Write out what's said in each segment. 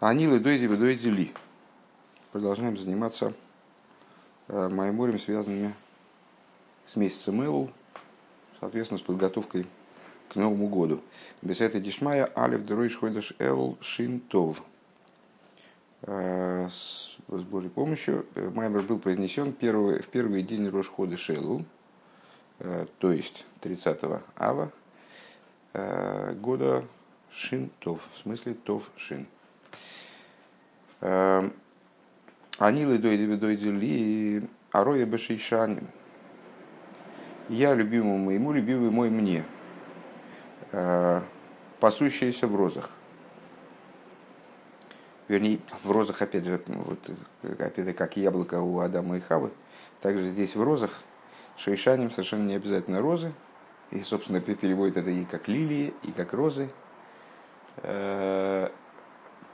Анилы дойди дойди ли. Продолжаем заниматься э, майморем, связанными с месяцем Элу, соответственно, с подготовкой к Новому году. Без этой дишмая алиф дорой шойдаш эл шинтов. Э, с, с Божьей помощью э, Маймер был произнесен в первый день Рошхода Шелу, то есть 30 ава, года Шинтов, в смысле Тов Шин. Эм, Анилы дойди дойди ли ароя бешейшаним. Я любимому моему, любимый мой мне. Э, пасущиеся в розах. Вернее, в розах, опять же, вот, опять как яблоко у Адама и Хавы, также здесь в розах шейшаним совершенно не обязательно розы. И, собственно, переводит это и как лилии, и как розы.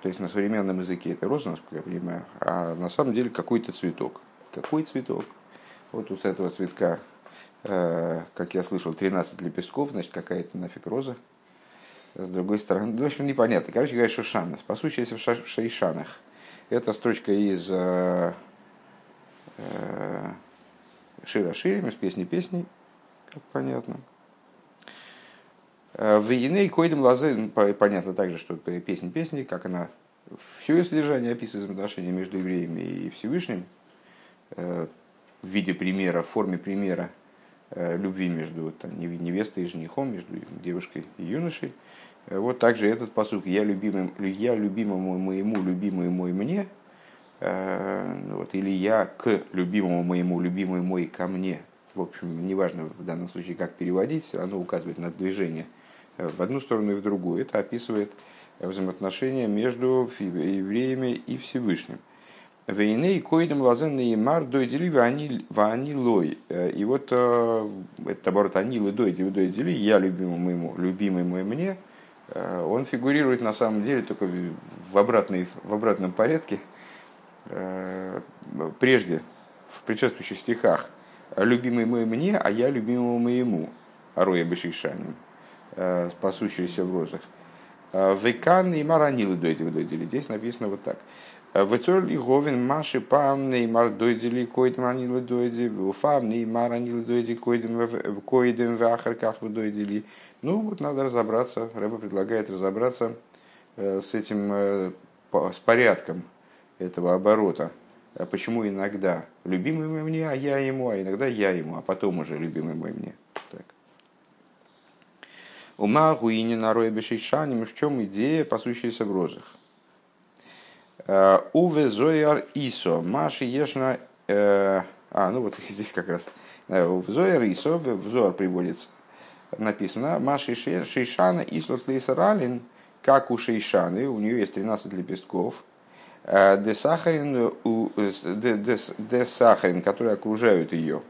То есть на современном языке это роза, насколько я понимаю, а на самом деле какой-то цветок. Какой цветок? Вот у этого цветка, э, как я слышал, 13 лепестков, значит, какая-то нафиг роза. С другой стороны, ну, в общем, непонятно. Короче говоря, Шушана. Спасущаяся в Шейшанах. Это строчка из э, э, Шира Ширим, из песни песней, как понятно. Э, в Еней Койдем Лазе, ну, понятно также, что песня песни, как она все ее содержание описывает отношения между евреями и Всевышним э, в виде примера, в форме примера э, любви между невестой и женихом, между девушкой и юношей. Вот также этот посук «Я, любимым, я любимому моему, любимый мой мне», вот, или «Я к любимому моему, любимый мой ко мне». В общем, неважно в данном случае, как переводить, все равно указывает на движение – в одну сторону и в другую. Это описывает взаимоотношения между евреями и Всевышним. Вейней коидем лазен неймар дойдели вани лой. И вот э, это оборот анилы дойди дойдели, я любимый моему, любимый мой мне, э, он фигурирует на самом деле только в, обратной, в обратном порядке. Э, прежде, в предшествующих стихах, любимый мой мне, а я любимому моему, Ароя Бешишанин. Э, пасущиеся в розах. Э, Векан и маранилы дойдели дойдели. Здесь написано вот так. Э, Вецоль и говен маши пам неймар дойдели койдем анилы дойди, уфам неймар анилы дойди койдем в ахарках вы дойдели. Ну вот надо разобраться, Рэба предлагает разобраться с этим, с порядком этого оборота. Почему иногда любимый мой мне, а я ему, а иногда я ему, а потом уже любимый мой мне. Ума гуини на роя бешейшаним, в чем идея, пасущаяся в розах. Э, Уве зояр исо, маши ешна... Э, а, ну вот здесь как раз. Э, Уве зояр исо, взор приводится. Написано, маши шейшана ислот лейсаралин, как у шейшаны, у нее есть 13 лепестков, десахарин, десахарин, которые окружают ее.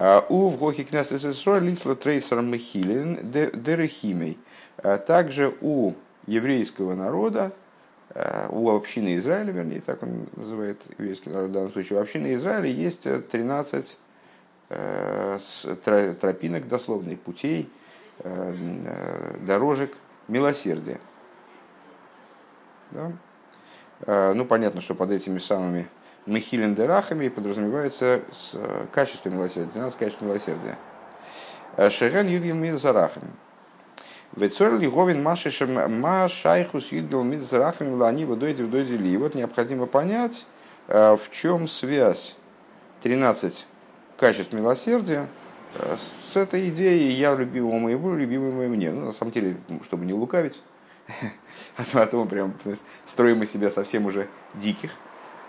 А, у в Гохи Кнессесесрой Лисло Трейсер Мехилин Дерехимей. А, также у еврейского народа, а, у общины Израиля, вернее, так он называет еврейский народ в данном случае, у общины Израиля есть 13 тропинок, дословно, путей, дорожек милосердия. Да? Ну, понятно, что под этими самыми Михилин Дерахами подразумевается с э, качеством милосердия, 13 качеств милосердия. Э, Шерен Юдгин Мидзарахами. Вецор Лиговин Машишем Машайхус Юдгил Мидзарахами Лани Водойди Водойди Ли. Вот необходимо понять, э, в чем связь 13 качеств милосердия с этой идеей «я любимому моему, любимый мой мне». Ну, на самом деле, чтобы не лукавить, а то, а то мы прям строим из себя совсем уже диких –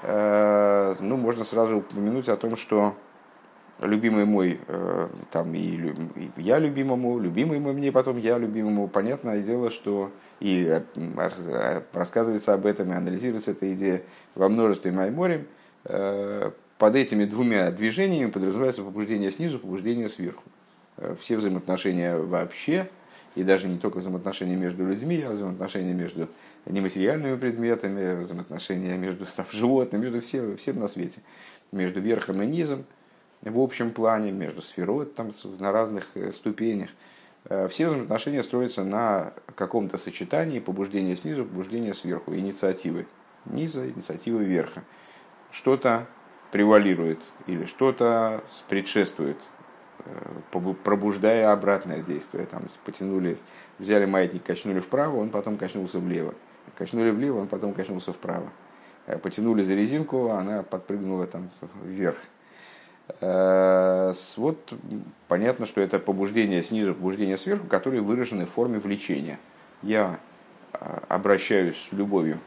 ну, можно сразу упомянуть о том, что любимый мой, э, там и, я любимому, любимый мой мне, потом я любимому, понятное дело, что и э, рассказывается об этом, и анализируется эта идея во множестве майморем, под этими двумя движениями подразумевается побуждение снизу, побуждение сверху. Все взаимоотношения вообще, и даже не только взаимоотношения между людьми, а взаимоотношения между нематериальными предметами, взаимоотношения между там, животными, между всем, всем на свете, между верхом и низом в общем плане, между сферой там, на разных э, ступенях. Э, все взаимоотношения строятся на каком-то сочетании побуждения снизу, побуждения сверху, инициативы. Низа, инициативы верха. Что-то превалирует или что-то предшествует, пробуждая обратное действие. Там потянули, взяли маятник, качнули вправо, он потом качнулся влево. Качнули влево, он потом качнулся вправо. Э, потянули за резинку, она подпрыгнула там вверх. Э, вот понятно, что это побуждение снизу, побуждение сверху, которые выражены в форме влечения. Я обращаюсь с любовью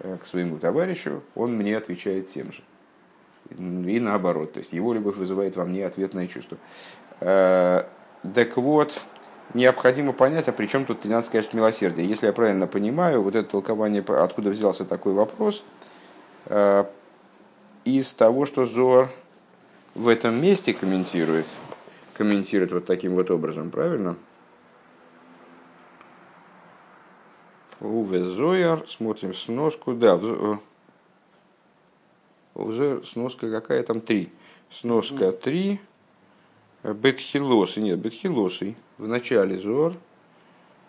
э, к своему товарищу, он мне отвечает тем же. И наоборот, то есть его любовь вызывает во мне ответное чувство. Э, так вот, необходимо понять, а при чем тут 13 конечно, милосердие. Если я правильно понимаю, вот это толкование, откуда взялся такой вопрос, из того, что Зор в этом месте комментирует, комментирует вот таким вот образом, правильно? Уве Зояр, смотрим сноску, да, Уве сноска какая там? Три. Сноска три. Бетхилосы, нет, Бетхилосы. В начале Зор.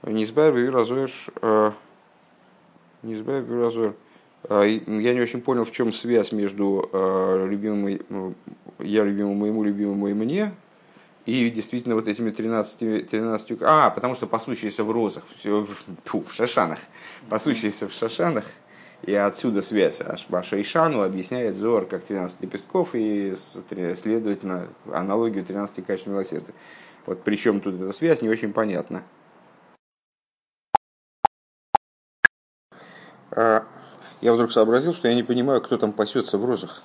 Не избави разор. Э, не избави разор. А, я не очень понял, в чем связь между э, любимым, я любимому, моему любимому и мне, и действительно вот этими 13, 13 а, потому что пасущиеся в розах, в, в шашанах, пасущиеся в шашанах, и отсюда связь. А Шейшану объясняет Зор как 13 лепестков и, следовательно, аналогию 13 качеств милосердия. Вот причем тут эта связь не очень понятна. А, я вдруг сообразил, что я не понимаю, кто там пасется в розах.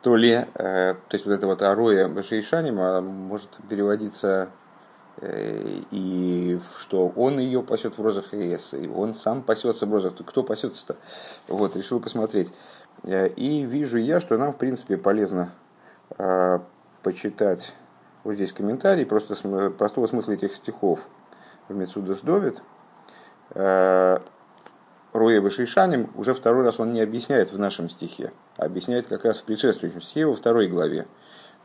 То ли, э, то есть вот это вот ароя Башейшанима может переводиться и что он ее пасет в розах и он сам пасется в розах. Кто пасется-то? Вот, решил посмотреть. Э, и вижу я, что нам, в принципе, полезно э, почитать вот здесь комментарий, просто простого смысла этих стихов в Мецудас Довид. Э, Руэ Башишаним уже второй раз он не объясняет в нашем стихе, а объясняет как раз в предшествующем стихе во второй главе.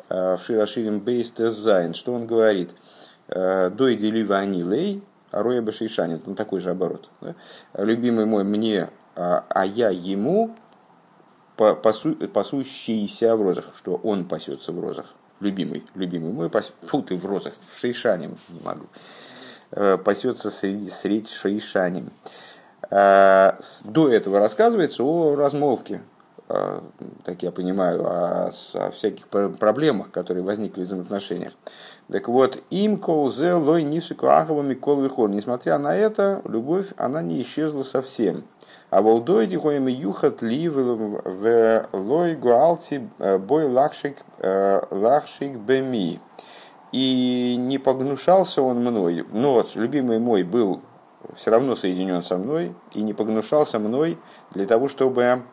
Э, в Широширим Бейст Зайн, что он говорит? «Э, Дой делива они лей, а Руэ Башишаним, это такой же оборот. Да? Любимый мой мне, а, а я ему пасу, пасущийся в розах, что он пасется в розах. Любимый, любимый мой, пас, фу, ты в розах, в шейшанем, не могу. Э, пасется среди, среди шейшанем. Э, до этого рассказывается о размолвке, так я понимаю, о, о всяких проблемах, которые возникли в взаимоотношениях. Так вот, им колзе лой нисуку ахова микол вихор. Несмотря на это, любовь, она не исчезла совсем. А волдой дихоем юхат ли в лой гуалти э, бой лахшик, лахшик беми. И не погнушался он мной, но любимый мой был все равно соединен со мной и не погнушался мной для того, чтобы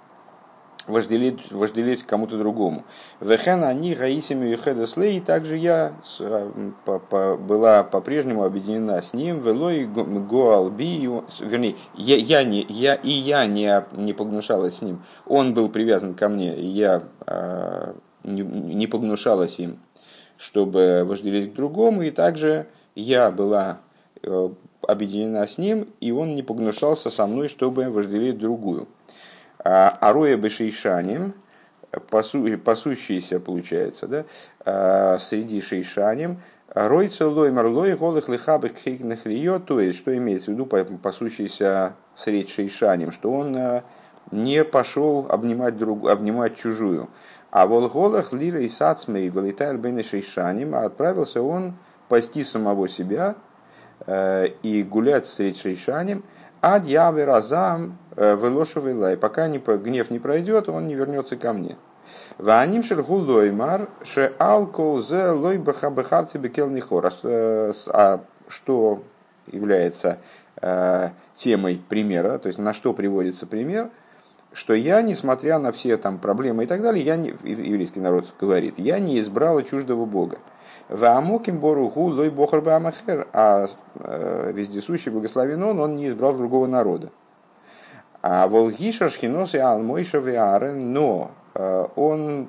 вожделеть, вожделеть кому-то другому. Вехен они гаисами и также я а, по, по, была по-прежнему объединена с ним, велой гоалби, вернее, я, я, не, я и я не, не погнушалась с ним. Он был привязан ко мне, и я э, не, не погнушалась им, чтобы вожделеть к другому, и также я была э, объединена с ним, и он не погнушался со мной, чтобы вожделеть другую. А Ароя Бешейшаним, пасу, пасущийся, получается, да, а, среди шейшаним, Ройца лой марлой голых лихабы кхейкных рио, то есть, что имеется в виду пасущийся среди шейшаним, что он а, не пошел обнимать, друг, обнимать чужую. А волголах лира и сацмей вылетает бейна шейшаним, а отправился он пасти самого себя Э, и гулять с Шейшанем, ад я разам э, вылошивай лай, пока не, гнев не пройдет, он не вернется ко мне. Ваним шельгу лоймар ше алкол зе лой бахабахарти бекел. А, а что является э, темой примера, то есть на что приводится пример, что я, несмотря на все там проблемы и так далее, я не, еврейский народ говорит, я не избрала чуждого Бога. Ваамуким боругу лой бохар баамахер, а э, вездесущий благословен он, он не избрал другого народа. А волгиша шхинос и алмойша виарен, но э, он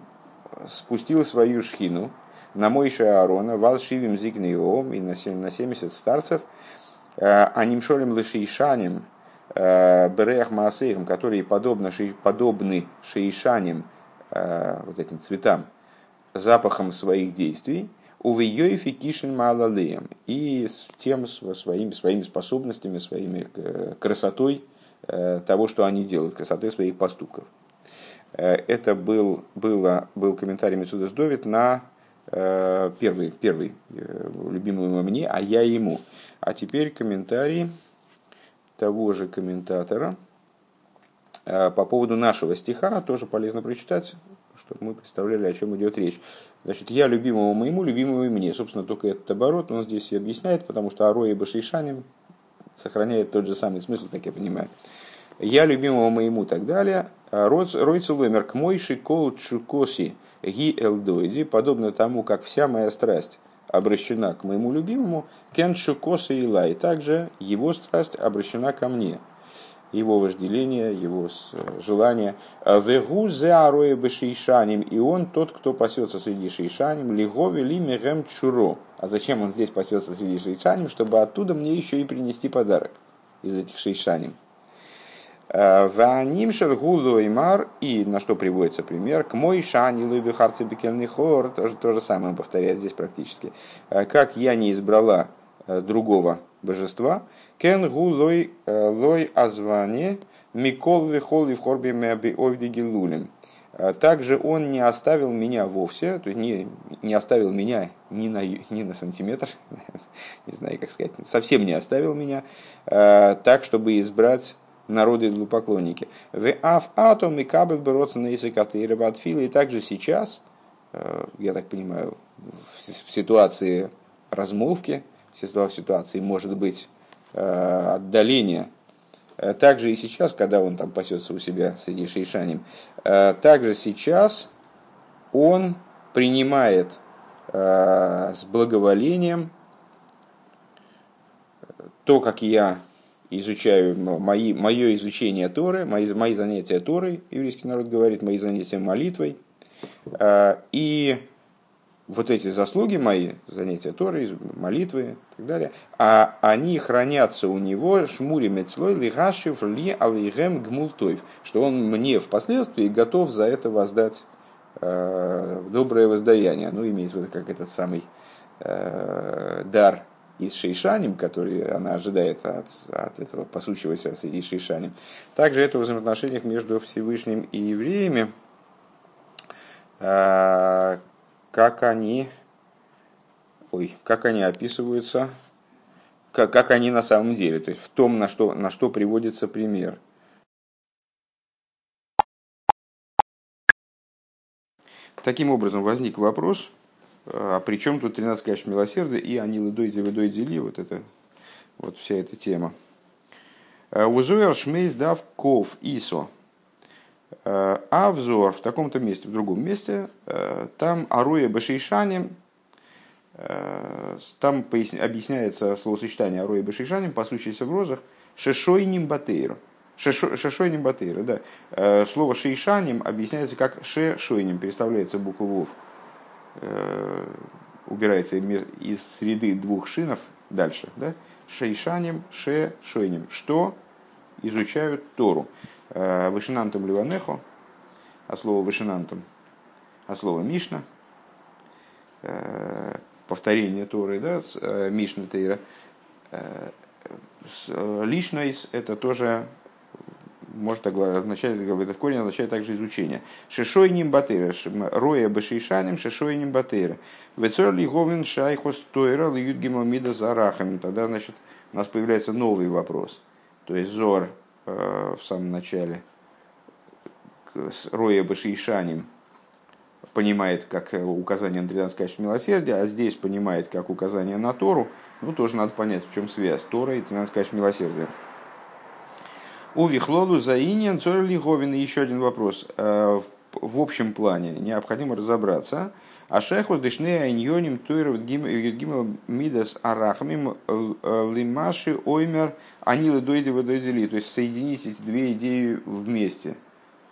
спустил свою шхину, на Мойше Аарона, вал шивим зигнеом и на 70 старцев, анимшолем лишейшаним, берех маасеем, которые подобны, подобны шейшаним, вот этим цветам, запахом своих действий, увейоифи кишин малалеем, и тем своими, своими способностями, своими э, красотой э, того, что они делают, красотой своих поступков. Э, это был, было, был комментарий Мецудас Довид на первый, первый любимый мне, а я ему. А теперь комментарий того же комментатора по поводу нашего стиха, тоже полезно прочитать, чтобы мы представляли, о чем идет речь. Значит, я любимому моему, любимому мне. Собственно, только этот оборот он здесь и объясняет, потому что Ароя и Башишаним сохраняет тот же самый смысл, как я понимаю. Я любимому моему и так далее. Ройцу ломер к мой шикол чукоси ги элдойди, подобно тому, как вся моя страсть обращена к моему любимому, кен шукоси и лай, также его страсть обращена ко мне его вожделение, его желание. Вегу зе ароя бешейшаним, и он тот, кто пасется среди шейшаним, лигови ли мегем чуро. А зачем он здесь пасется среди шейшаним? Чтобы оттуда мне еще и принести подарок из этих шейшаним. Ваним шергулу и мар, и на что приводится пример, к мой шани луби харци бекельный хор, тоже то же самое повторяет здесь практически. Как я не избрала э, другого божества, Кен гу лой, э, лой азвани микол вихол и в хорбе гилулем. А также он не оставил меня вовсе, то есть не, не оставил меня ни на, ни на сантиметр, не знаю, как сказать, совсем не оставил меня, э, так, чтобы избрать народы поклонники. В аф атом и кабель бороться на языкаты и. И также сейчас, э, я так понимаю, в ситуации размолвки, в ситуации, может быть, Э, отдаления. Э, также и сейчас, когда он там пасется у себя среди шейшаним, также сейчас он принимает с благоволением то, как я изучаю, мои, мое изучение Торы, мои, мои занятия Торой, еврейский народ говорит, мои занятия молитвой, и вот эти заслуги мои, занятия Торы, молитвы и так далее, а они хранятся у него шмури мецлой лигашев ли алигем гмултойв, что он мне впоследствии готов за это воздать э, доброе воздаяние. Ну, имеется в виду как этот самый э, дар из Шейшаним, который она ожидает от, от этого пасущегося среди Шейшаним. Также это в взаимоотношениях между Всевышним и евреями, э, как они, ой, как они описываются, как, как они на самом деле, то есть в том, на что, на что приводится пример. Таким образом возник вопрос, а при чем тут 13 качеств милосердия и они лыдойди выдойди ли, вот это, вот вся эта тема. Узуэр шмейс дав ков исо. Э, а взор в таком-то месте, в другом месте, э, там Аруя Башейшаним, э, там объясняется словосочетание Аруя Башейшаним, пасущийся в розах, Шешойним Батейру. Шешойним Батейру, да. Слово Шейшаним объясняется как Шешойним, переставляется буква Вов. Убирается из среды двух шинов дальше, да. Шейшаним, Шешойним. Что изучают Тору. Э, Вышинантом Ливанехо, а слово Вышинантом, а слово Мишна, э, повторение Торы, да, с э, Мишна Тейра. Лишнойс это тоже может означать, этот корень означает также изучение. Шишой ним батыра, роя башишаним, шишой ним батыра. Вецор лиговин шайхос тойра льют гемомида зарахами. Тогда, значит, у нас появляется новый вопрос. То есть зор Э, в самом начале, Роя Башишаним понимает как указание на 13 качеств милосердия, а здесь понимает как указание на Тору, ну тоже надо понять, в чем связь Тора и 13 качеств милосердия. У Вихлолу Заиньян Цорь Лиговин еще один вопрос. Э, в общем плане необходимо разобраться – а шехус дышне айньоним туиров гимел мидас арахмим э, лимаши оймер анилы дойди дойдели. То есть соединить эти две идеи вместе.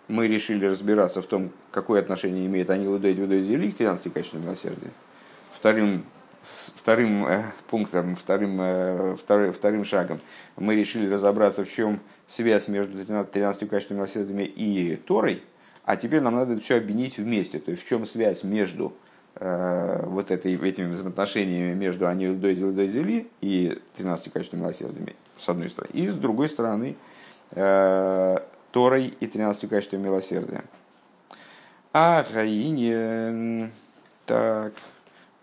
Мы решили разбираться в том, какое отношение имеет анилы дойди дойдели к 13 качествам милосердия. вторым, вторым э, пунктом, вторым, э, вторым, вторым шагом мы решили разобраться, в чем связь между 13, 13 качественными милосердиями и Торой, а теперь нам надо все объединить вместе. То есть в чем связь между э, вот этой, этими взаимоотношениями между Анил Дойдил Дойдили и 13 качественными милосердиями, с одной стороны. И с другой стороны, э, Торой и 13 качествами милосердия. А Гаине, так,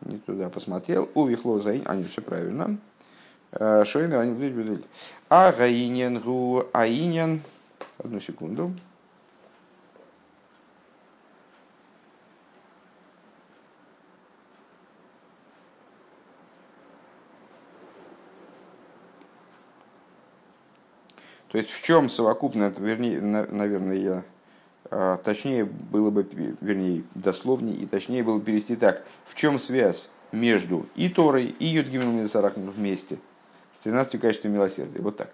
не туда посмотрел, увихло за а нет, все правильно. Э, Шоймер, они будут А Гаинен, гу Аинен, одну секунду. То есть в чем совокупно, вернее, наверное, я а, точнее было бы, вернее, дословнее и точнее было бы перевести так. В чем связь между и Торой, и Юдгимином Мидасарахом вместе с 13 качествами милосердия? Вот так.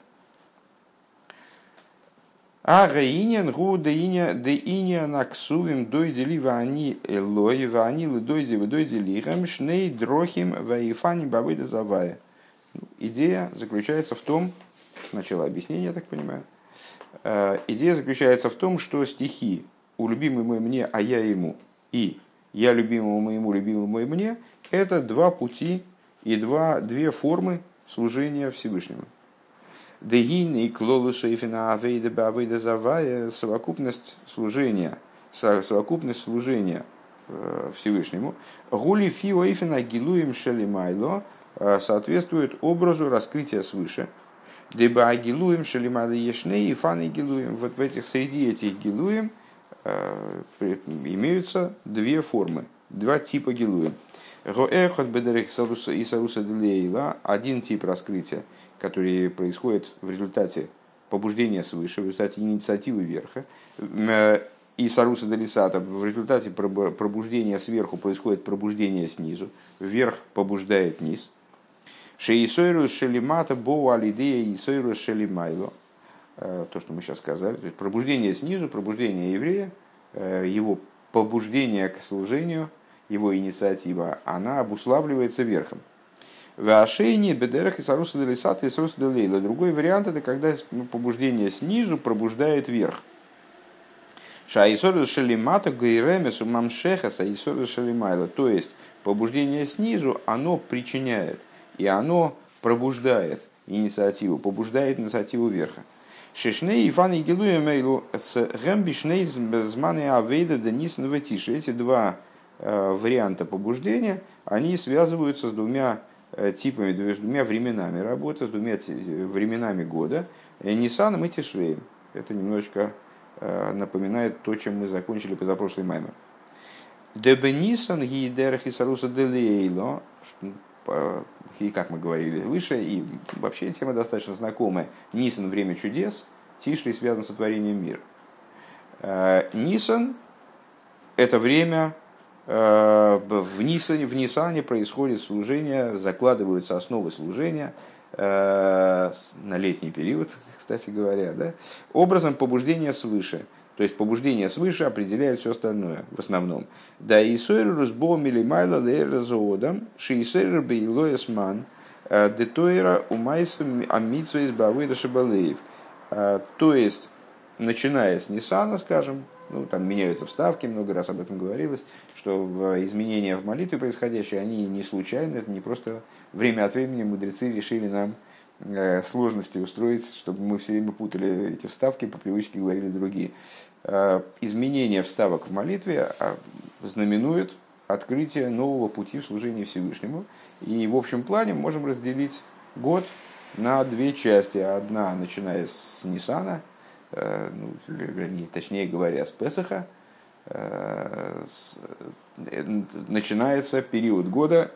А гаинен гу деиня деиня наксувим дойдели вани элой вани ледойди дойди лихам шней дрохим ваифани бабыда завая. Идея заключается в том, начало объяснения, я так понимаю. Э, идея заключается в том, что стихи «У любимый мой мне, а я ему» и «Я любимому моему, любимому мой мне» – это два пути и два, две формы служения Всевышнему. Дегины и клолусу и фина авейда бавейда завая – совокупность служения, совокупность служения э, Всевышнему. Гули фио и гилуем шелимайло э, соответствует образу раскрытия свыше – либо агилуем, шалимады ешне и фаны гилуем. Вот в этих, среди этих гилуем э, имеются две формы, два типа гилуем. Роэхот бедерих и саруса делейла, один тип раскрытия, который происходит в результате побуждения свыше, в результате инициативы верха, э, и саруса делисата, в результате пробуждения сверху происходит пробуждение снизу, вверх побуждает низ – Шеисойрус шелимата боу алидея и шелимайло. Э, то, что мы сейчас сказали. То есть пробуждение снизу, пробуждение еврея, э, его побуждение к служению, его инициатива, она обуславливается верхом. В ошейне бедерах и саруса делисата и саруса делейла. Другой вариант это когда побуждение снизу пробуждает верх. Шаисорус шалимата гайремесу мамшехаса и шалимайла. То есть побуждение снизу, оно причиняет и оно пробуждает инициативу, побуждает инициативу верха. Шишней и Гилуя Мейлу с Гэмбишней Зманы Авейда Денис Новетиши. Эти два э, варианта побуждения, они связываются с двумя э, типами, с двумя временами работы, с двумя временами года, э, Ниссаном и Тишреем. Это немножечко напоминает то, чем мы закончили позапрошлый маймер. Дебе Нисан Гидерах и Саруса Делейло, и как мы говорили выше, и вообще тема достаточно знакомая. Нисан – время чудес, Тишли связан с творением мира. Э, Нисан – это время, э, в Нисане, в Нисане происходит служение, закладываются основы служения э, на летний период, кстати говоря, да, образом побуждения свыше – то есть побуждение свыше определяет все остальное в основном. Да и сойрус бомили майла лейразоодам, шиисойр бейлоесман, э, детойра умайса амитсва из бавыда шабалеев. Э, то есть, начиная с Нисана, скажем, ну, там меняются вставки, много раз об этом говорилось, что изменения в молитве происходящие, они не случайны, это не просто время от времени мудрецы решили нам э, сложности устроить, чтобы мы все время путали эти вставки, по привычке говорили другие. Э, изменение вставок в молитве а, знаменует открытие нового пути в служении Всевышнему. И в общем плане можем разделить год на две части. Одна, начиная с Нисана, э, ну, точнее говоря, с Песаха, э, начинается период года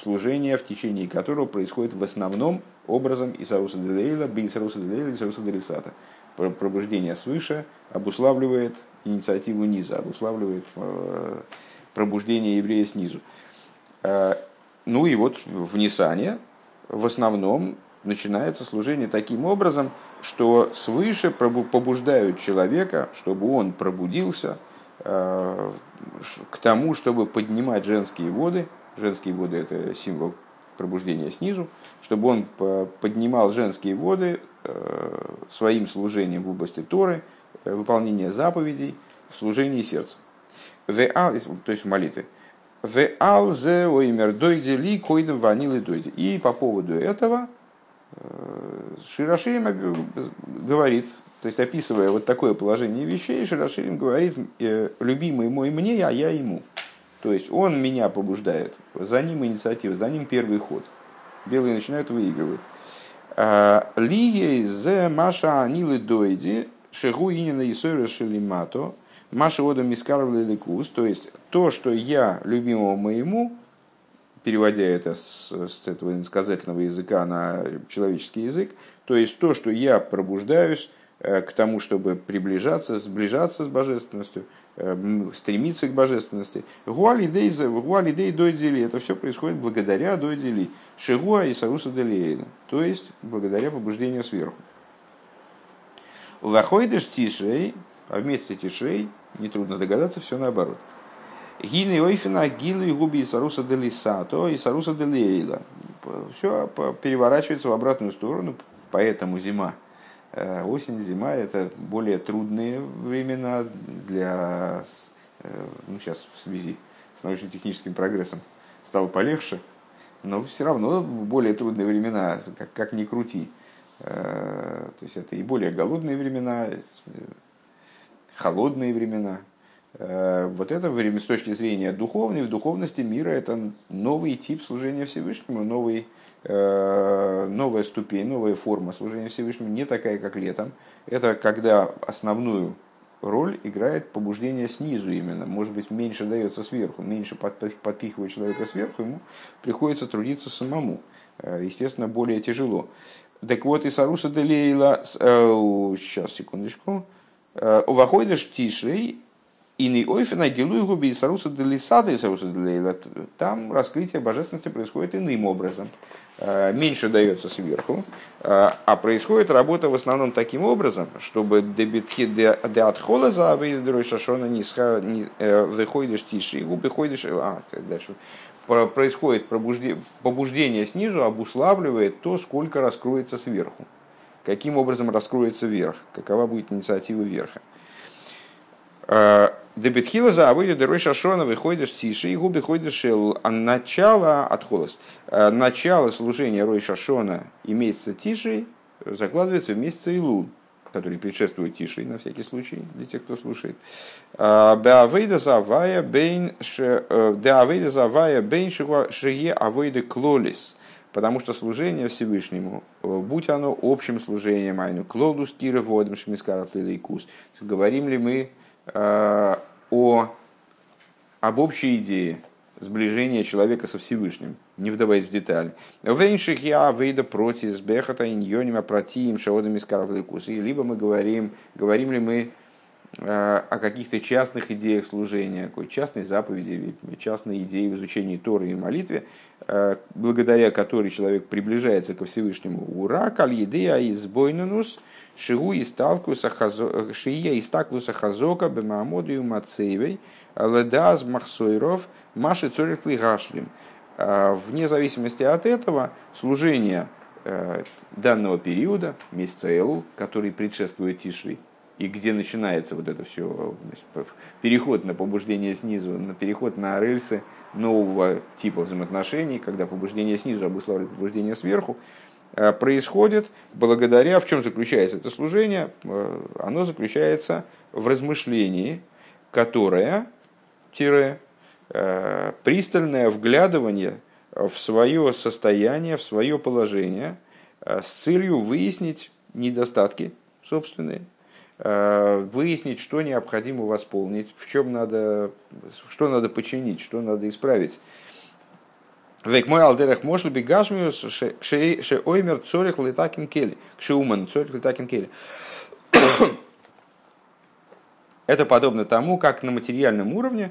служения, в течение которого происходит в основном образом Исаруса Делейла, Бейсаруса Делейла, Исаруса Делисата пробуждение свыше обуславливает инициативу низа, обуславливает э, пробуждение еврея снизу. Э, ну и вот в Нисане в основном начинается служение таким образом, что свыше побуждают человека, чтобы он пробудился э, к тому, чтобы поднимать женские воды, женские воды это символ пробуждения снизу, чтобы он поднимал женские воды своим служением в области Торы, выполнения заповедей, в служении сердца. То есть в молитве. Оймер дойди ли койдем ванилы дойди. И по поводу этого Широширим говорит, то есть описывая вот такое положение вещей, Широширим говорит, любимый мой мне, а я ему. То есть он меня побуждает, за ним инициатива, за ним первый ход. Белые начинают выигрывать. Лие зе маша анилы дойди, шегу инина исойра шелимато, маша ода мискарвли ликус, то есть то, что я любимому моему, переводя это с, с этого иносказательного языка на человеческий язык, то есть то, что я пробуждаюсь э, к тому, чтобы приближаться, сближаться с божественностью, стремиться к божественности. Гуалидей дойдели, это все происходит благодаря дойдели. Шигуа и Саруса Делиэйна, то есть благодаря побуждению сверху. Лахойдеш тишей, а вместе тишей, нетрудно догадаться, все наоборот. Гины ойфина гилу и саруса делисато и саруса делейла. Все переворачивается в обратную сторону, поэтому зима. Э, осень, зима – это более трудные времена для, э, ну сейчас в связи с научно-техническим прогрессом стало полегче, но все равно более трудные времена, как, как ни крути. Э, то есть это и более голодные времена, холодные времена – вот это время с точки зрения духовной, в духовности мира это новый тип служения Всевышнему, новый, новая ступень, новая форма служения Всевышнему, не такая, как летом. Это когда основную роль играет побуждение снизу именно. Может быть, меньше дается сверху, меньше подпихивает человека сверху, ему приходится трудиться самому. Э, естественно, более тяжело. Так вот, и Саруса Делейла, сейчас, секундочку, Уваходишь тишей, Иный ойфена гилуй губи и саруса делисада и саруса делейла. Там раскрытие божественности происходит иным образом. Э, меньше дается сверху, э, а происходит работа в основном таким образом, чтобы дебитхи де отхола за шашона не э, выходишь тише, и губы ходишь, а, дальше происходит побуждение снизу, обуславливает то, сколько раскроется сверху. Каким образом раскроется верх, какова будет инициатива верха. Дебетхила за авойда дерой шашона выходишь тише и губи ходишь а начало от холост. Э, начало служения Рой Шашона и месяца Тиши закладывается в месяц Илул, который предшествует Тиши, на всякий случай, для тех, кто слушает. Э, Беавейда завая бейн э, шие авойда клолис. Потому что служение Всевышнему, будь оно общим служением, айну клолус кира водом лилейкус, говорим ли мы Э, о, об общей идее сближения человека со Всевышним, не вдаваясь в детали. Вейнших я выйда против бехата иньонима протиим шаодами скарвлекус. И либо мы говорим, говорим ли мы э, о каких-то частных идеях служения, какой частной заповеди, частной идеи в изучении Торы и молитве, э, благодаря которой человек приближается ко Всевышнему. Ура, каль едея избойнунус – Шигу и сталкуса шия и стаклуса хазока бемамоду и мацеевой ледаз махсойров маши цорих лигашлим. А, вне зависимости от этого, служение э, данного периода, месяца Элу, который предшествует Тишри, и где начинается вот это все, переход на побуждение снизу, на переход на рельсы нового типа взаимоотношений, когда побуждение снизу обуславливает побуждение сверху, Э, происходит благодаря, в чем заключается это служение? Э, оно заключается в размышлении, которое, тире, э, пристальное вглядывание в свое состояние, в свое положение с целью выяснить недостатки собственные, выяснить, что необходимо восполнить, в чем надо, что надо починить, что надо исправить Век мой алдерах может быть гашмиус ше оймер цорих летакин кели. Кшеуман цорих летакин кели. Это подобно тому, как на материальном уровне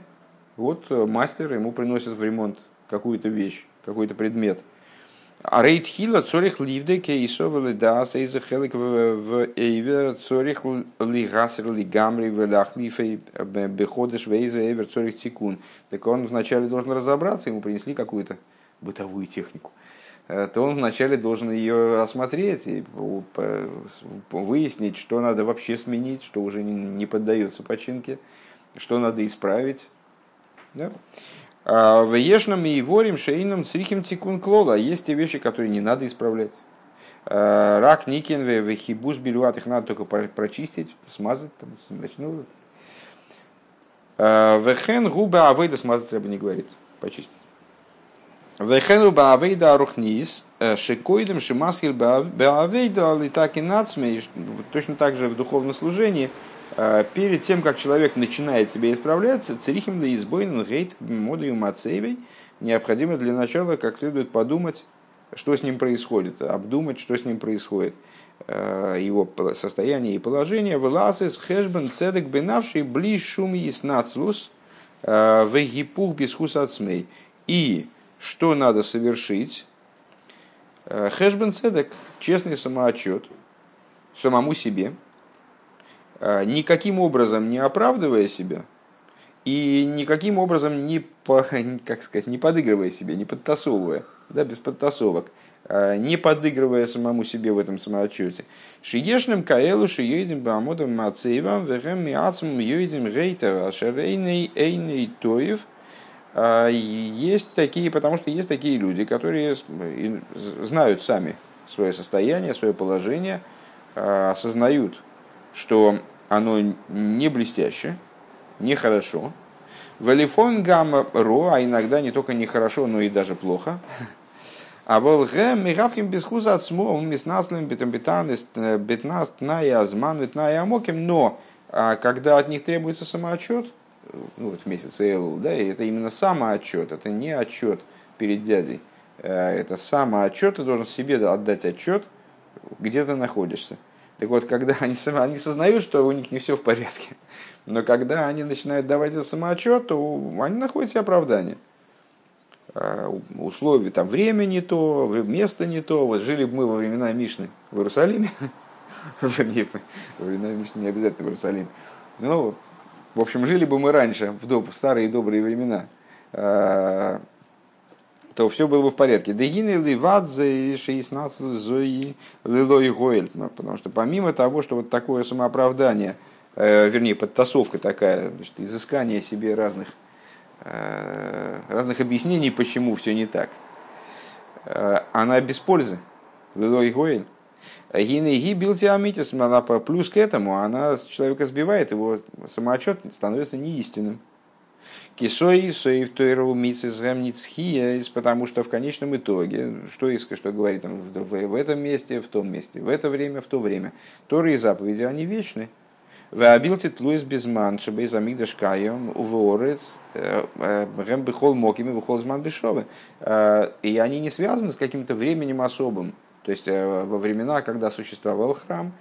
вот мастер ему приносит в ремонт какую-то вещь, какой-то предмет. А рейд хила цорих ливде кейсовали дас из хелик в эйвер цорих лигасер лигамри в лахлифей беходыш вейза эйвер цорих тикун. Так он вначале должен разобраться, ему принесли какую-то бытовую технику то он вначале должен ее осмотреть и выяснить, что надо вообще сменить, что уже не поддается починке, что надо исправить. Да? А в Ешном и Ворим Шейном Црихим Тикун Клола есть те вещи, которые не надо исправлять. А, рак Никин Вехибус Бельват, их надо только прочистить, смазать, там, начну. А, Вехен Губа Авейда смазать треба не говорить, почистить. Вехену Баавейда Арухнис, э, Шекойдем Шимасхир Баавейда Литаки Нацме, точно так же в духовном служении – Э, перед тем, как человек начинает себя исправляться, царихим да избойнен гейт модою мацеевой, необходимо для начала как следует подумать, что с ним происходит, обдумать, что с ним происходит, э, его состояние и положение. Вылазис хэшбен цедек бенавший ближ шум и снацлус вегипух бисхус ацмей. И что надо совершить? Хэшбен цедек, честный самоотчет самому себе – Э, никаким образом не оправдывая себя и никаким образом не, по, как сказать, не подыгрывая себе, не подтасовывая, да, без подтасовок, э, не подыгрывая самому себе в этом самоотчете. Шиешным каэлу шиедем бамодом мацеевам вехем миацмом йоидем рейтера шарейный эйный тоев. Э, есть такие, потому что есть такие люди, которые знают сами свое состояние, свое положение, осознают, что оно не блестяще, не хорошо. Валифон гамма ро, а иногда не только нехорошо, но и даже плохо. А волгем мигавким бесхуза от смол, миснаслым бетамбетан, бетнаст на язман, на ямоким, но а когда от них требуется самоотчет, ну вот в месяц Элул, да, и это именно самоотчет, это не отчет перед дядей, э, это самоотчет, ты должен себе отдать отчет, где ты находишься. Так вот, когда они, они сознают, что у них не все в порядке, но когда они начинают давать этот самоотчет, то они находят себе оправдание. А, условия, там, время не то, место не то. Вот жили бы мы во времена Мишны в Иерусалиме, во времена Мишны не обязательно в Иерусалиме. Ну, в общем, жили бы мы раньше, в, доб- в старые добрые времена, а, то все было бы в порядке. Дегины ливадзе шеистнадцать зои лилой гоэль. Потому что помимо того, что вот такое самооправдание, э, вернее, подтасовка такая, значит, изыскание себе разных, э, разных объяснений, почему все не так, э, она без пользы. Лилой гоэль. Гины гибилти амитис, плюс к этому она человека сбивает, его самоотчет становится неистинным. Кисой, сой в Тойру Мицизгамницхия, потому что в конечном итоге, что искать, что говорит там, в этом месте, в том месте, в это время, в то время, Торы и заповеди, они вечны. Ваабилти тлуис безман, чтобы из амигдаш каем, уворец, э, э, гэм бихол мокими, бихол зман бешовы. Э, и они не связаны с каким-то временем особым. То есть во времена, когда существовал храм,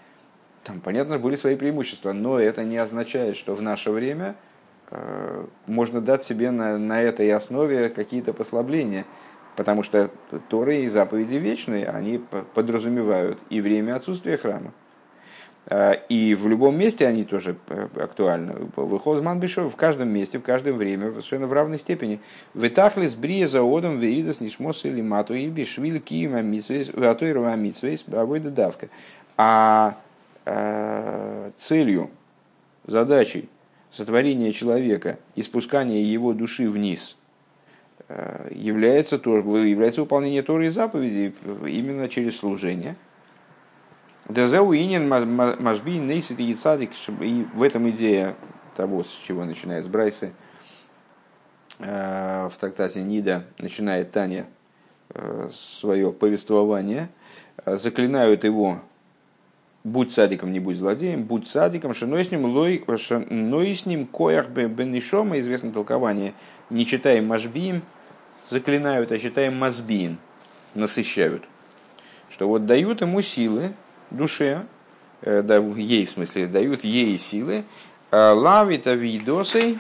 там, понятно, были свои преимущества, но это не означает, что в наше время – Э, можно дать себе на, на этой основе какие-то послабления, потому что Торы и заповеди вечные, они подразумевают и время отсутствия храма. Э, и в любом месте они тоже э, актуальны. Выхозман Бишов в каждом месте, в каждое время, совершенно в равной степени. Витахли с брия заодом веридас нишмос или мату и бишвиль кима митсвейс, ватуирова митсвейс, авойда давка. А целью, задачей сотворения человека и спускания его души вниз э, является, является выполнение Торы и заповедей именно через служение. Дезеуинен мажби нейсит и цадик, и в этом идея того, с чего начинает с Брайсы, э, в трактате Нида начинает Таня э, свое повествование, заклинают его будь садиком, не будь злодеем, будь садиком, шиной с ним лой, шиной с ним коях бенишома, известное толкование, не читаем машбиим, заклинают, а читаем мазбиин, насыщают. Что вот дают ему силы, душе, ей в смысле, дают ей силы, э, лавита видосой,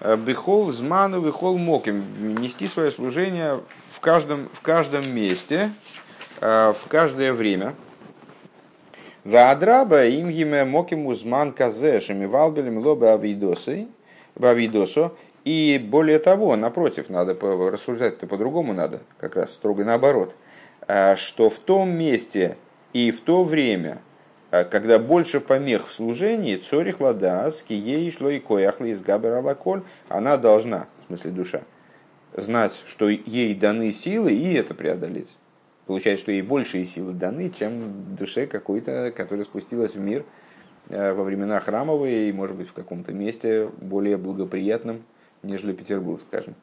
Бехол зману, бехол моким. Нести свое служение в каждом, в каждом месте, в каждое время. Ваадраба им гиме моким узман казешами валбелем лобе авидосой, авидосо. И более того, напротив, надо рассуждать-то по-другому надо, как раз строго наоборот, что в том месте и в то время, когда больше помех в служении, цорих ладас, кией шло и кояхли из габер алаколь, она должна, в смысле душа, знать, что ей даны силы и это преодолеть. Получается, что ей большие силы даны, чем душе какой-то, которая спустилась в мир э, во времена храмовые и, может быть, в каком-то месте более благоприятном, нежели Петербург, скажем.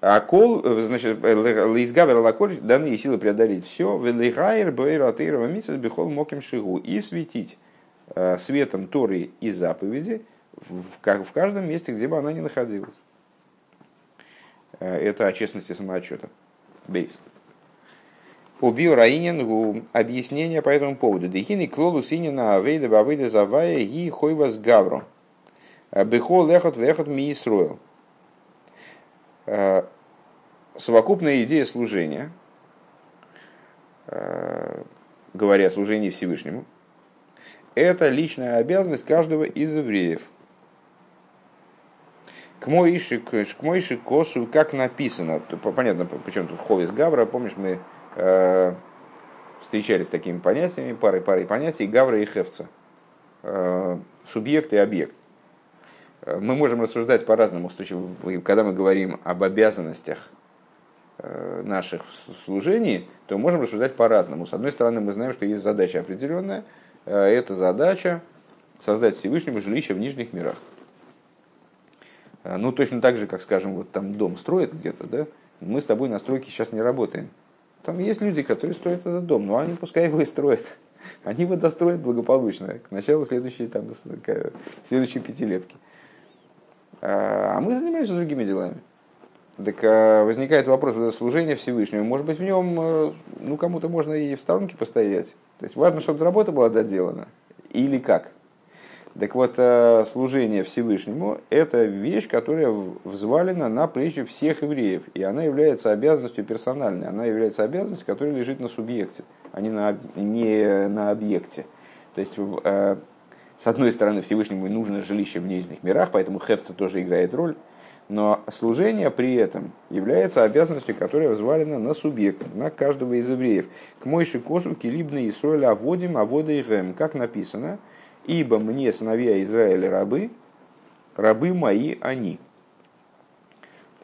А кол, э, значит, э, лизгавер лаколь, даны силы преодолеть все, велигайр бейратейрова митсас бихол моким шигу, и светить светом Торы и заповеди в каждом месте, где бы она ни находилась. Это о честности самоотчета. Бейс. Убил Раинин объяснение по этому поводу. Дехини клолу синина авейда бавейда завая и хойвас гавро. Бехо лехот вехот ми Исруэл. Совокупная идея служения, говоря о служении Всевышнему, это личная обязанность каждого из евреев. К моиши, к моиши косу, как написано, понятно, почему тут ховис гавра, помнишь, мы Э, встречались с такими понятиями, парой парой понятий, Гавра и Хевца. Э, субъект и объект. Э, мы можем рассуждать по-разному, когда мы говорим об обязанностях наших служений, то можем рассуждать по-разному. С одной стороны, мы знаем, что есть задача определенная. Это задача создать Всевышнему жилище в нижних мирах. Ну, точно так же, как, скажем, вот там дом строят где-то, да? Мы с тобой на стройке сейчас не работаем. Там есть люди, которые строят этот дом, но они пускай его и строят. Они его достроят благополучно к началу следующей, там, следующей пятилетки. А, а мы занимаемся другими делами. Так а, возникает вопрос вот служения Всевышнему. Может быть, в нем э, ну, кому-то можно и в сторонке постоять. То есть важно, чтобы работа была доделана. Или как? Так вот, э, служение Всевышнему – это вещь, которая взвалена на плечи всех евреев. И она является обязанностью персональной. Она является обязанностью, которая лежит на субъекте, а не на, не на объекте. То есть, э, с одной стороны, Всевышнему нужно жилище в нижних мирах, поэтому хефца тоже играет роль. Но служение при этом является обязанностью, которая взвалена на субъект, на каждого из евреев. К мойши косу килибны и соль аводим авода и гэм. Как написано – ибо мне сыновья Израиля рабы, рабы мои они.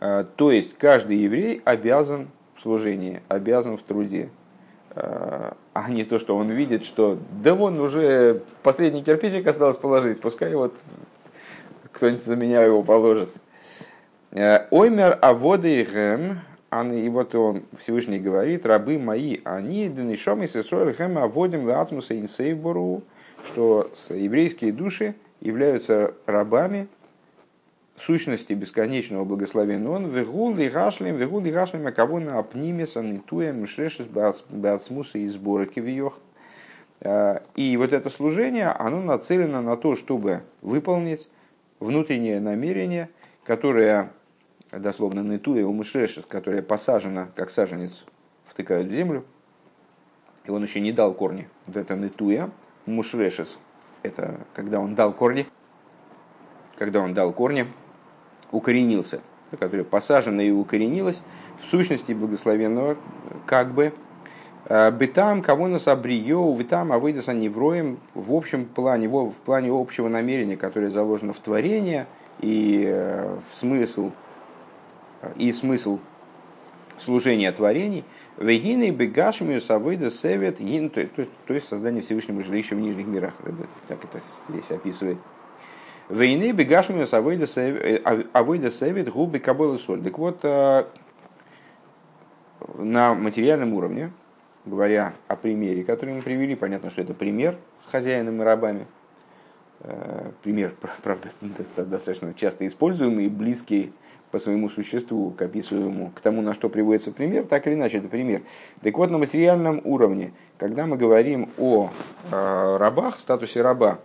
А, то есть каждый еврей обязан в служении, обязан в труде. А, а не то, что он видит, что да вон уже последний кирпичик осталось положить, пускай вот кто-нибудь за меня его положит. А, Оймер аводы гэм, и вот он Всевышний говорит, рабы мои, они, денишом и сесуэль хэм аводим лацмуса инсейбору, что еврейские души являются рабами сущности бесконечного благословения. Он вегул и гашлем, вегул и гашлем, а кого на апниме санитуем шешес бацмуса и сбора кивиох. А, и вот это служение, оно нацелено на то, чтобы выполнить внутреннее намерение, которое, дословно, нитуя умышешес, которое посажено, как саженец, втыкают в землю, и он еще не дал корни. Вот это нитуя, мушрешес, это когда он дал корни, когда он дал корни, укоренился, которое посажено и укоренилось в сущности благословенного, как бы, а, Бетам, кого нас обриё, витам, а выйдется невроем в общем плане, в плане общего намерения, которое заложено в творение и э, в смысл, и смысл служения творений – Вегины бегашмию савыда севет гин, то есть создание Всевышнего жилища в нижних мирах. Так это здесь описывает. Вейны бегашмию савыда севет губы каболы соль. Так вот, э, на материальном уровне, говоря о примере, который мы привели, понятно, что это пример с хозяином и рабами. Э, пример, правда, достаточно часто используемый и близкий по своему существу, к описываемому, к тому, на что приводится пример, так или иначе это пример. Так вот, на материальном уровне, когда мы говорим о э, рабах, статусе раба,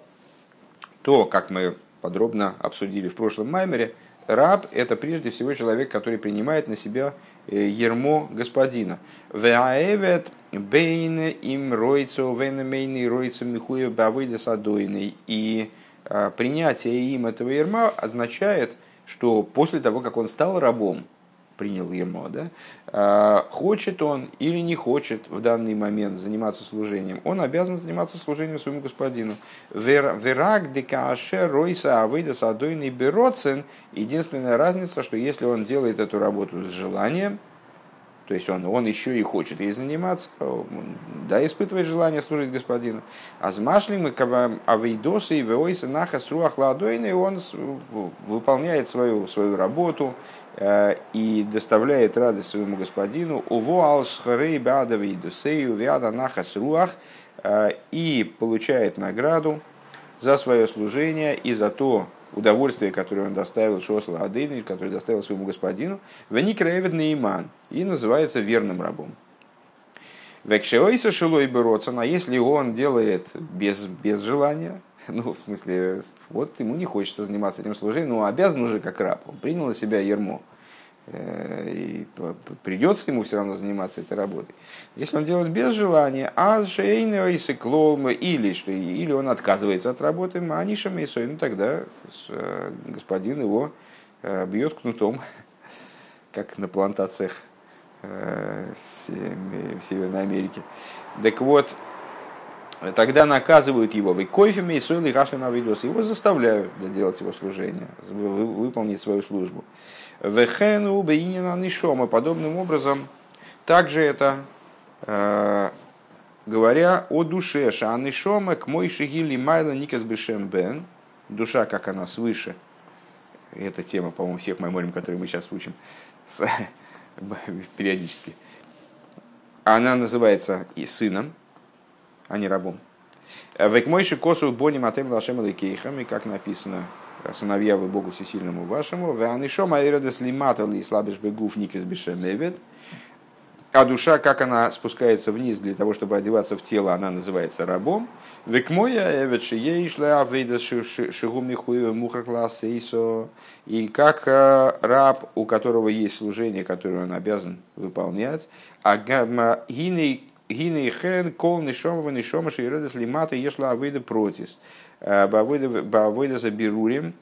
то, как мы подробно обсудили в прошлом маймере, раб – это прежде всего человек, который принимает на себя ермо господина. Веаэвет бейне им ройцу венемейный ройцу михуев бавыда. И принятие им этого ерма означает, что после того, как он стал рабом, принял ермо, да, а, хочет он или не хочет в данный момент заниматься служением, он обязан заниматься служением своему господину. Верак декаше ройса авыда садойный бероцен. Единственная разница, что если он делает эту работу с желанием, то есть он, он еще и хочет ей заниматься, да, испытывает желание служить господину. А с машлим авейдосы и веойса нахас руах и он выполняет свою, свою работу, и доставляет радость своему господину, уво алсхарей бадавидусею вяда нахас руах, э, и получает награду за свое служение и за то удовольствие, которое он доставил Шосла Адейну, которое доставил своему господину, веникревед наиман, и называется верным рабом. Векшеойса шилой берется, а если он делает без, без желания, ну, в смысле, вот ему не хочется заниматься этим служением, но обязан уже как раб. Он принял на себя ермо. Э, и придется ему все равно заниматься этой работой. Если он делает без желания, а или что или он отказывается от работы, маниша мейсой, ну тогда э, господин его э, бьет кнутом, как на плантациях в Северной Америке. Так вот, тогда наказывают его в койфами и сойлы гашлем авидос. Его заставляют делать его служение, выполнить свою службу. Вехену бейнина нишома. Подобным образом, также это э, говоря о душе. Шанишома к мой шигили майла никас бешем бен. Душа, как она свыше. Это тема, по-моему, всех майморим, которые мы сейчас учим периодически. Она называется и сыном, а не рабом. Векмойши косу боним атем лашем и как написано сыновья вы Богу Всесильному вашему, веанишом аэредес лимата ли слабиш бегуф никис бешемевет, а душа, как она спускается вниз для того, чтобы одеваться в тело, она называется рабом. Век моя эвет шией шла авейда шигум михуева мухаклас И как э, раб, у которого есть служение, которое он обязан выполнять, а гиней хен кол нишома нишома шиередес лимата ешла авейда протис. Бавойда за Берурим,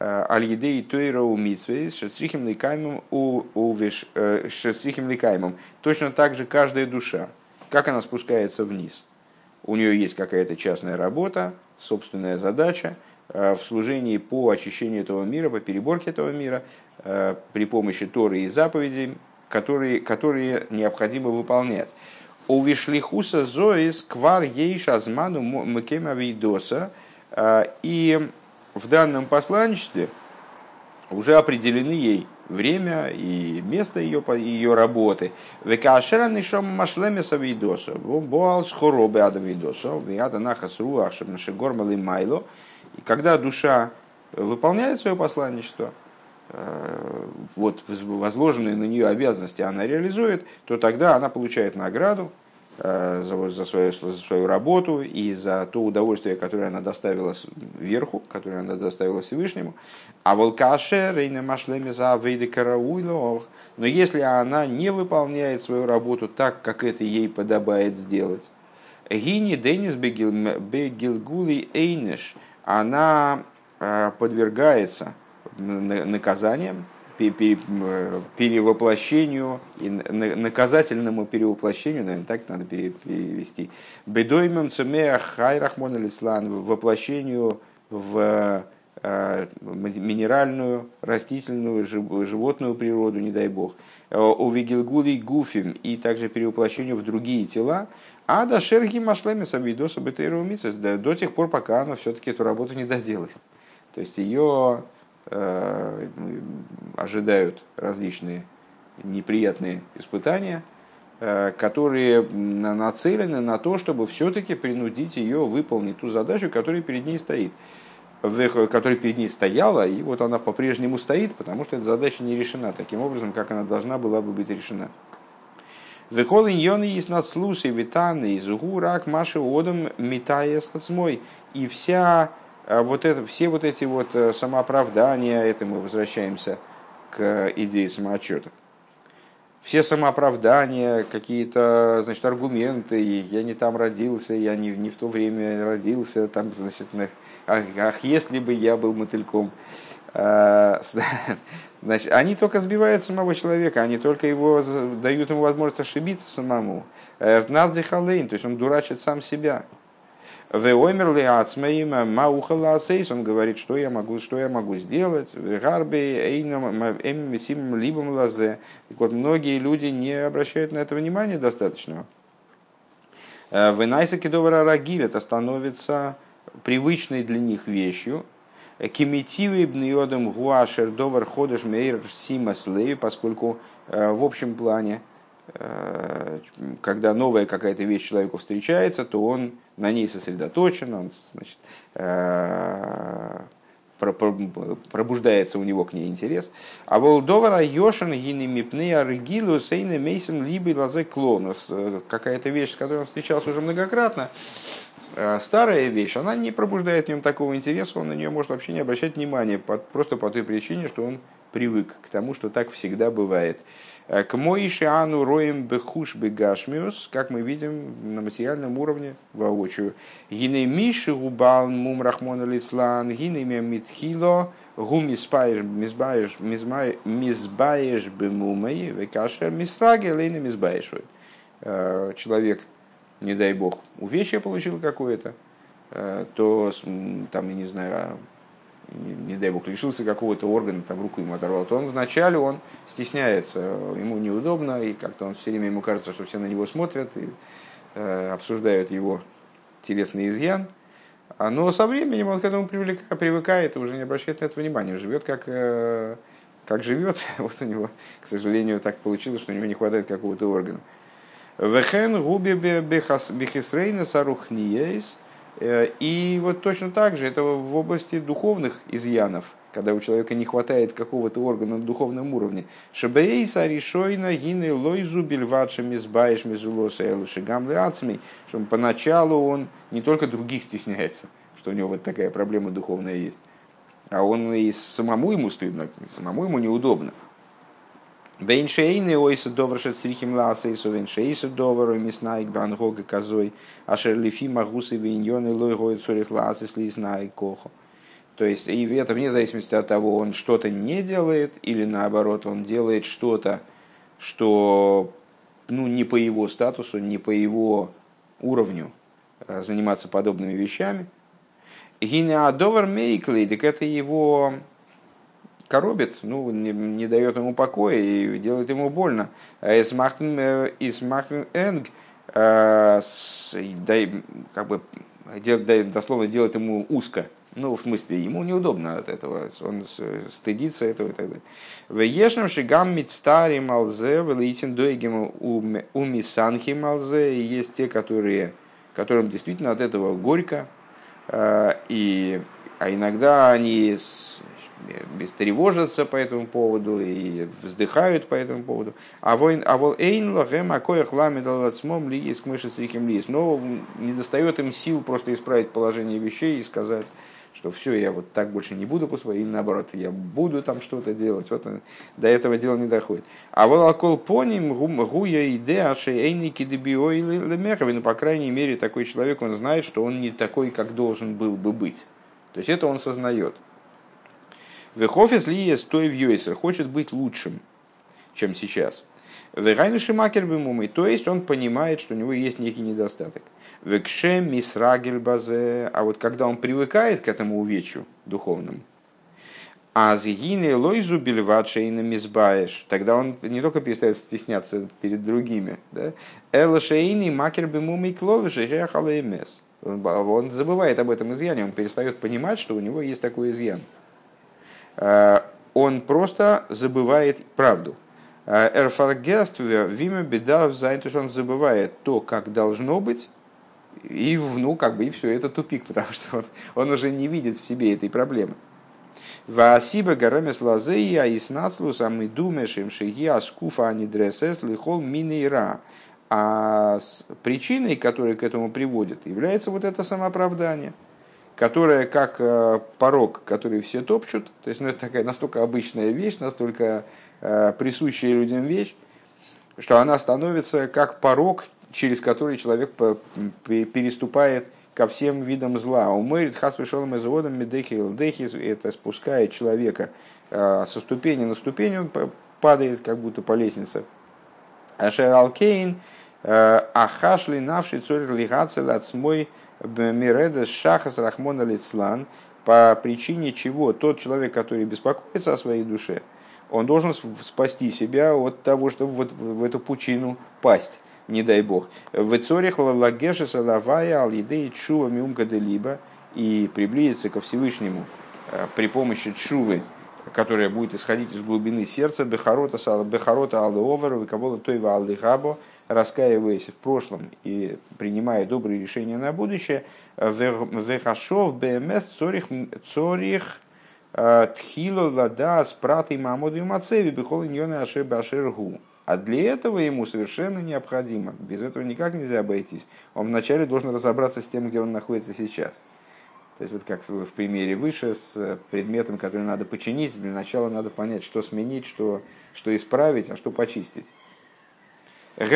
Аль-Едей Тойра у Митсвей, Шестрихим Ликаймом, Шестрихим Ликаймом. Точно так же каждая душа, как она спускается вниз. У нее есть какая-то частная работа, собственная задача в служении по очищению этого мира, по переборке этого мира, при помощи Торы и заповедей, которые, которые необходимо выполнять. У Вишлихуса Зоис квар ейш азману мекема видоса – а, и в данном посланничестве уже определены ей время и место ее, ее работы. Векашеран шом машлеме савидоса, боал схоробе адавидоса, виада нахас руах шегормалы майло. И когда душа выполняет свое посланничество, вот возложенные на нее обязанности она реализует, то тогда она получает награду, Э, за, за, свою, за свою работу и за то удовольствие, которое она доставила вверху, которое она доставила Всевышнему. А волкаше рейна машлеми за вейды карауйлох. Но если она не выполняет свою работу так, как это ей подобает сделать, гини денис бегилгули эйнеш, она э, подвергается наказаниям, перевоплощению и наказательному перевоплощению, наверное, так надо перевести. Бедоймем цемеах хайрахмон алислан, воплощению в э, минеральную, растительную, животную природу, не дай бог. У Вигилгули Гуфим и также перевоплощению в другие тела. А до Шерги Машлеми Сабидоса Бетейру до тех пор, пока она все-таки эту работу не доделает. То есть ее Э, ожидают различные неприятные испытания, э, которые нацелены на то, чтобы все-таки принудить ее выполнить ту задачу, которая перед ней стоит, которая перед ней стояла, и вот она по-прежнему стоит, потому что эта задача не решена таким образом, как она должна была бы быть решена. Вехол иньоны есть над слусой витаны из рак маши одом метаяс мой. И вся вот это, все вот эти вот самооправдания, это мы возвращаемся к идее самоотчета. Все самооправдания, какие-то, значит, аргументы, я не там родился, я не, не в то время родился, там, значит, ах, ах, если бы я был мотыльком. А, значит, они только сбивают самого человека, они только его дают ему возможность ошибиться самому. Эрнарди Халейн, то есть он дурачит сам себя. Веомер ли ацмеим маухала асейс, он говорит, что я могу, что я могу сделать. Гарби эйном сим либом лазе. Так вот, многие люди не обращают на это внимания достаточного. Венайса кедовара рагиль, это становится привычной для них вещью. Кимитивы бниодом гуашер довар ходыш мейр сима слеви, поскольку э, в общем плане Э, когда новая какая-то вещь человеку встречается, то он на ней сосредоточен, он значит, э, пробуждается у него к ней интерес. А волдовара Йошин гини мипны аргилу сейна мейсен либо лазе клонус. Э, какая-то вещь, с которой он встречался уже многократно, старая вещь, она не пробуждает в нем такого интереса, он на нее может вообще не обращать внимания, просто по той причине, что он привык к тому, что так всегда бывает. Э, к Моише Ану Роем Бехуш Бегашмиус, как мы видим на материальном уровне воочию. Гине Миши Губал Мум Рахмона Лицлан, Гине Митхило, Гу Мизбаеш Мизбаеш Бемумей, Векашер Мисраги Лейна Мизбаешуй. Э, человек, не дай бог, увечье получил какое-то, э, то там, я не знаю, не дай бог, лишился какого-то органа, там руку ему оторвал, то он вначале он стесняется, ему неудобно, и как-то он все время ему кажется, что все на него смотрят и э, обсуждают его телесный изъян. А, но со временем он к этому привлекает, привыкает и уже не обращает на это внимания, живет как, э, как живет. Вот у него, к сожалению, так получилось, что у него не хватает какого-то органа. Вехен губи бехисрейна Э, и вот точно так же это в области духовных изъянов, когда у человека не хватает какого-то органа на духовном уровне. Шабейса решойна гины лойзу бельватша мизбаеш мизулоса элуши гамлы ацмей, что поначалу он не только других стесняется, что у него вот такая проблема духовная есть, а он и самому ему стыдно, самому ему неудобно. Вейншейны ойса довршет стрихим ласейсу, вейншейсу довру миснайк ван гога козой, ашер лифи магусы вейньоны лой гоет цурих ласес лизнай кохо. То есть, и это вне зависимости от того, он что-то не делает, или наоборот, он делает что-то, что ну, не по его статусу, не по его уровню заниматься подобными вещами. Гинеадовар мейкли, так это его коробит, ну, не, не дает ему покоя и делает ему больно. Из Махтен Энг, как бы, дословно делает ему узко. Ну, в смысле, ему неудобно от этого, он стыдится этого и так далее. В ешном шигам мицтари малзе, велитин дойгем у мисанхи малзе, есть те, которые, которым действительно от этого горько, э, и, а иногда они бестревожатся по этому поводу и вздыхают по этому поводу. А воин, а вол эйн лагем акоях ламид алацмом ли есть мыши стрихим лис. Но не достает им сил просто исправить положение вещей и сказать, что все, я вот так больше не буду поступать, или наоборот, я буду там что-то делать. Вот до этого дела не доходит. А вот алкол поним гуя идея шейники дебиой лемехови, ну, по крайней мере, такой человек, он знает, что он не такой, как должен был бы быть. То есть это он сознает. Вехофис ли есть той в хочет быть лучшим, чем сейчас. Вегайну шимакер бимумой, то есть он понимает, что у него есть некий недостаток. Векше мисрагель базе, а вот когда он привыкает к этому увечью духовному, а зигины лойзу бельватшейна мизбаеш. Тогда он не только перестает стесняться перед другими. Да? Шейни макер бимуми кловиши хехалеймес. Он забывает об этом изъяне, он перестает понимать, что у него есть такой изъян. Э, он просто забывает правду. Э, Эрфаргерстве виме бедаров зайн, то есть он забывает то, как должно быть, и, ну, как бы, и все, это тупик, потому что он, он уже не видит в себе этой проблемы. Ваасиба гарамес лазея и снацлус а думаем, шиги аскуфа анидресес лихол минейра. А причиной, которая к этому приводит, является вот это самооправдание – которая как порог, который все топчут, то есть ну, это такая настолько обычная вещь, настолько присущая людям вещь, что она становится как порог, через который человек переступает ко всем видам зла. Умерит хас пришел изодом медехи илдехи, это спускает человека со ступени на ступень, он падает как будто по лестнице. Ашер алкейн, ахашли навший цорь лигацель от смой миредес шахас рахмона лицлан, по причине чего тот человек, который беспокоится о своей душе, он должен спасти себя от того, чтобы вот в эту пучину пасть, не дай бог. В цорих лагеши салавая ал едей чува миумка либо и приблизиться ко Всевышнему э, при помощи чувы, которая будет исходить из глубины сердца, бехарота бехарота аллеовер, векабола тойва аллихабо, раскаиваясь в прошлом и принимая добрые решения на будущее, вехашов бмс цорих цорих э, тхило лада с пратой мамоду и мацеви бихол иньоны ашер башергу. А для этого ему совершенно необходимо, без этого никак нельзя обойтись. Он вначале должен разобраться с тем, где он находится сейчас. То есть вот как в примере выше с э, предметом, который надо починить, для начала надо понять, что сменить, что, что исправить, а что почистить. Как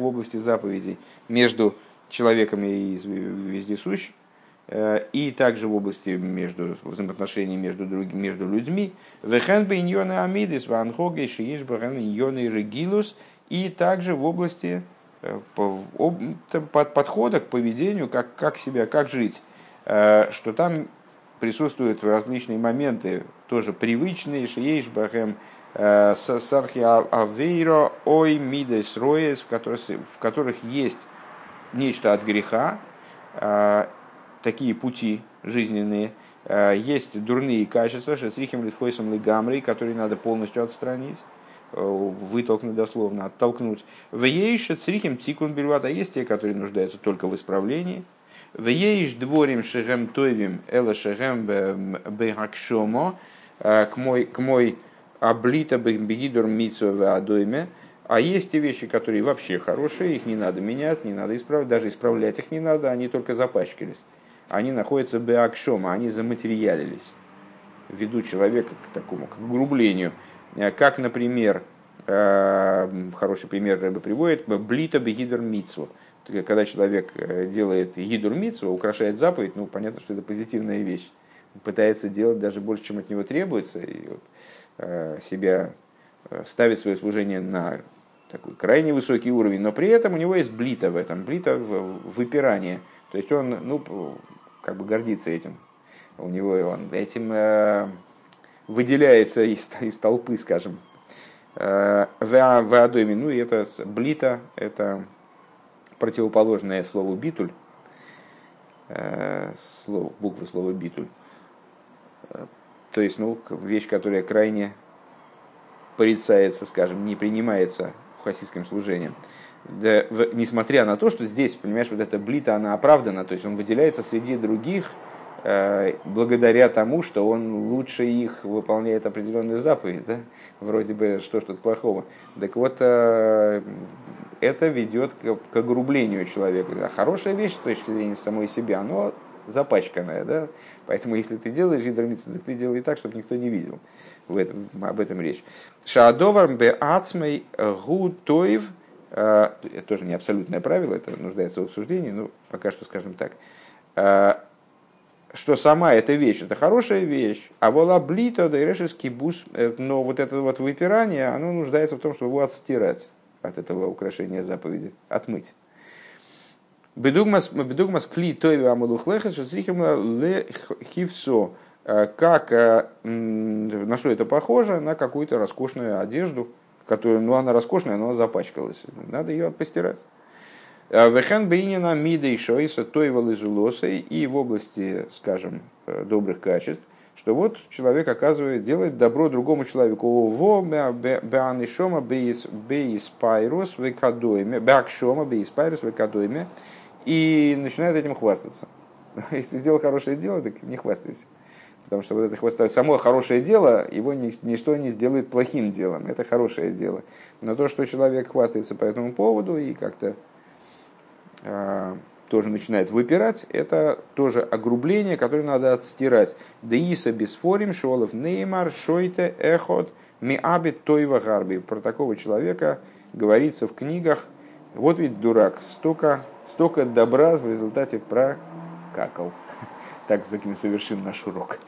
в области заповедей между человеком и вездесущим, э, и также в области между взаимоотношений между, другими, между людьми. И также в области Э, подхода к поведению, как, как себя, как жить, э, что там присутствуют различные моменты, тоже привычные, шиеш бахем, э, сархи авейро, ой мидес роес, в которых, есть нечто от греха, такие пути жизненные, есть дурные качества, шесрихим литхойсом лигамрей, которые надо полностью отстранить, Э, вытолкнуть дословно, оттолкнуть. В ейше црихим тикун бельват, а есть те, которые нуждаются только в исправлении. В ейш дворим шехем тойвим эла шехем бехакшомо э, к мой, к мой облита бегидур митсу адойме. А есть те вещи, которые вообще хорошие, их не надо менять, не надо исправлять, даже исправлять их не надо, они только запачкались. Они находятся беакшома, они заматериалились. Ведут человека к такому, к грублению – Э, как, например, э, хороший пример Рэбе приводит, блита бегидр митсву. Когда человек э, делает гидур митсву, украшает заповедь, ну, понятно, что это позитивная вещь. Пытается делать даже больше, чем от него требуется, и вот, себя ставит свое служение на такой крайне высокий уровень, но при этом у него есть блита в этом, блита в выпирание. То есть он, ну, как бы гордится этим. У него он этим выделяется из, из толпы, скажем. Э, в Адоме, ну и это блита, это противоположное слову битуль, э, слово, буквы слова битуль. Э, то есть, ну, вещь, которая крайне порицается, скажем, не принимается хасидским служением. Да, в, несмотря на то, что здесь, понимаешь, вот эта блита, она оправдана, то есть он выделяется среди других Э, благодаря тому, что он лучше их выполняет определенную заповедь, да? вроде бы что тут плохого. Так вот, э, это ведет к, огрублению человека. Хорошая вещь с точки зрения самой себя, но запачканная. Да? Поэтому, если ты делаешь гидромицу, ты делай так, чтобы никто не видел. В этом, об этом речь. Шаадовар бе ацмей гу тоев. Э, это тоже не абсолютное правило, это нуждается в обсуждении, но пока что скажем так что сама эта вещь, это хорошая вещь, а вола блито, да и бус, э, но вот это вот выпирание, оно нуждается в том, чтобы его отстирать от этого украшения заповеди, отмыть. Бедугмас кли тойви амалухлехет, что ле хивсо, э, как, э, на что это похоже, на какую-то роскошную одежду, которая, ну она роскошная, но она запачкалась, надо ее постирать. Э, Вехен бейнина мида и шойса тойвал изулосой и в области, скажем, добрых качеств, что вот человек оказывает, делает добро другому человеку. Во беанишома бейспайрус векадойме, беакшома бейспайрус векадойме, и начинают этим хвастаться. Если ты сделал хорошее дело, так не хвастайся. Потому что вот это хвастают. Само хорошее дело, его ничто не сделает плохим делом. Это хорошее дело. Но то, что человек хвастается по этому поводу и как-то э, тоже начинает выпирать, это тоже огрубление, которое надо отстирать. Деиса бесфорим, шолов неймар, шойте, эхот, миабит тойва гарби. Про такого человека говорится в книгах. Вот ведь дурак, столько столько добра в результате прокакал. Так совершим наш урок.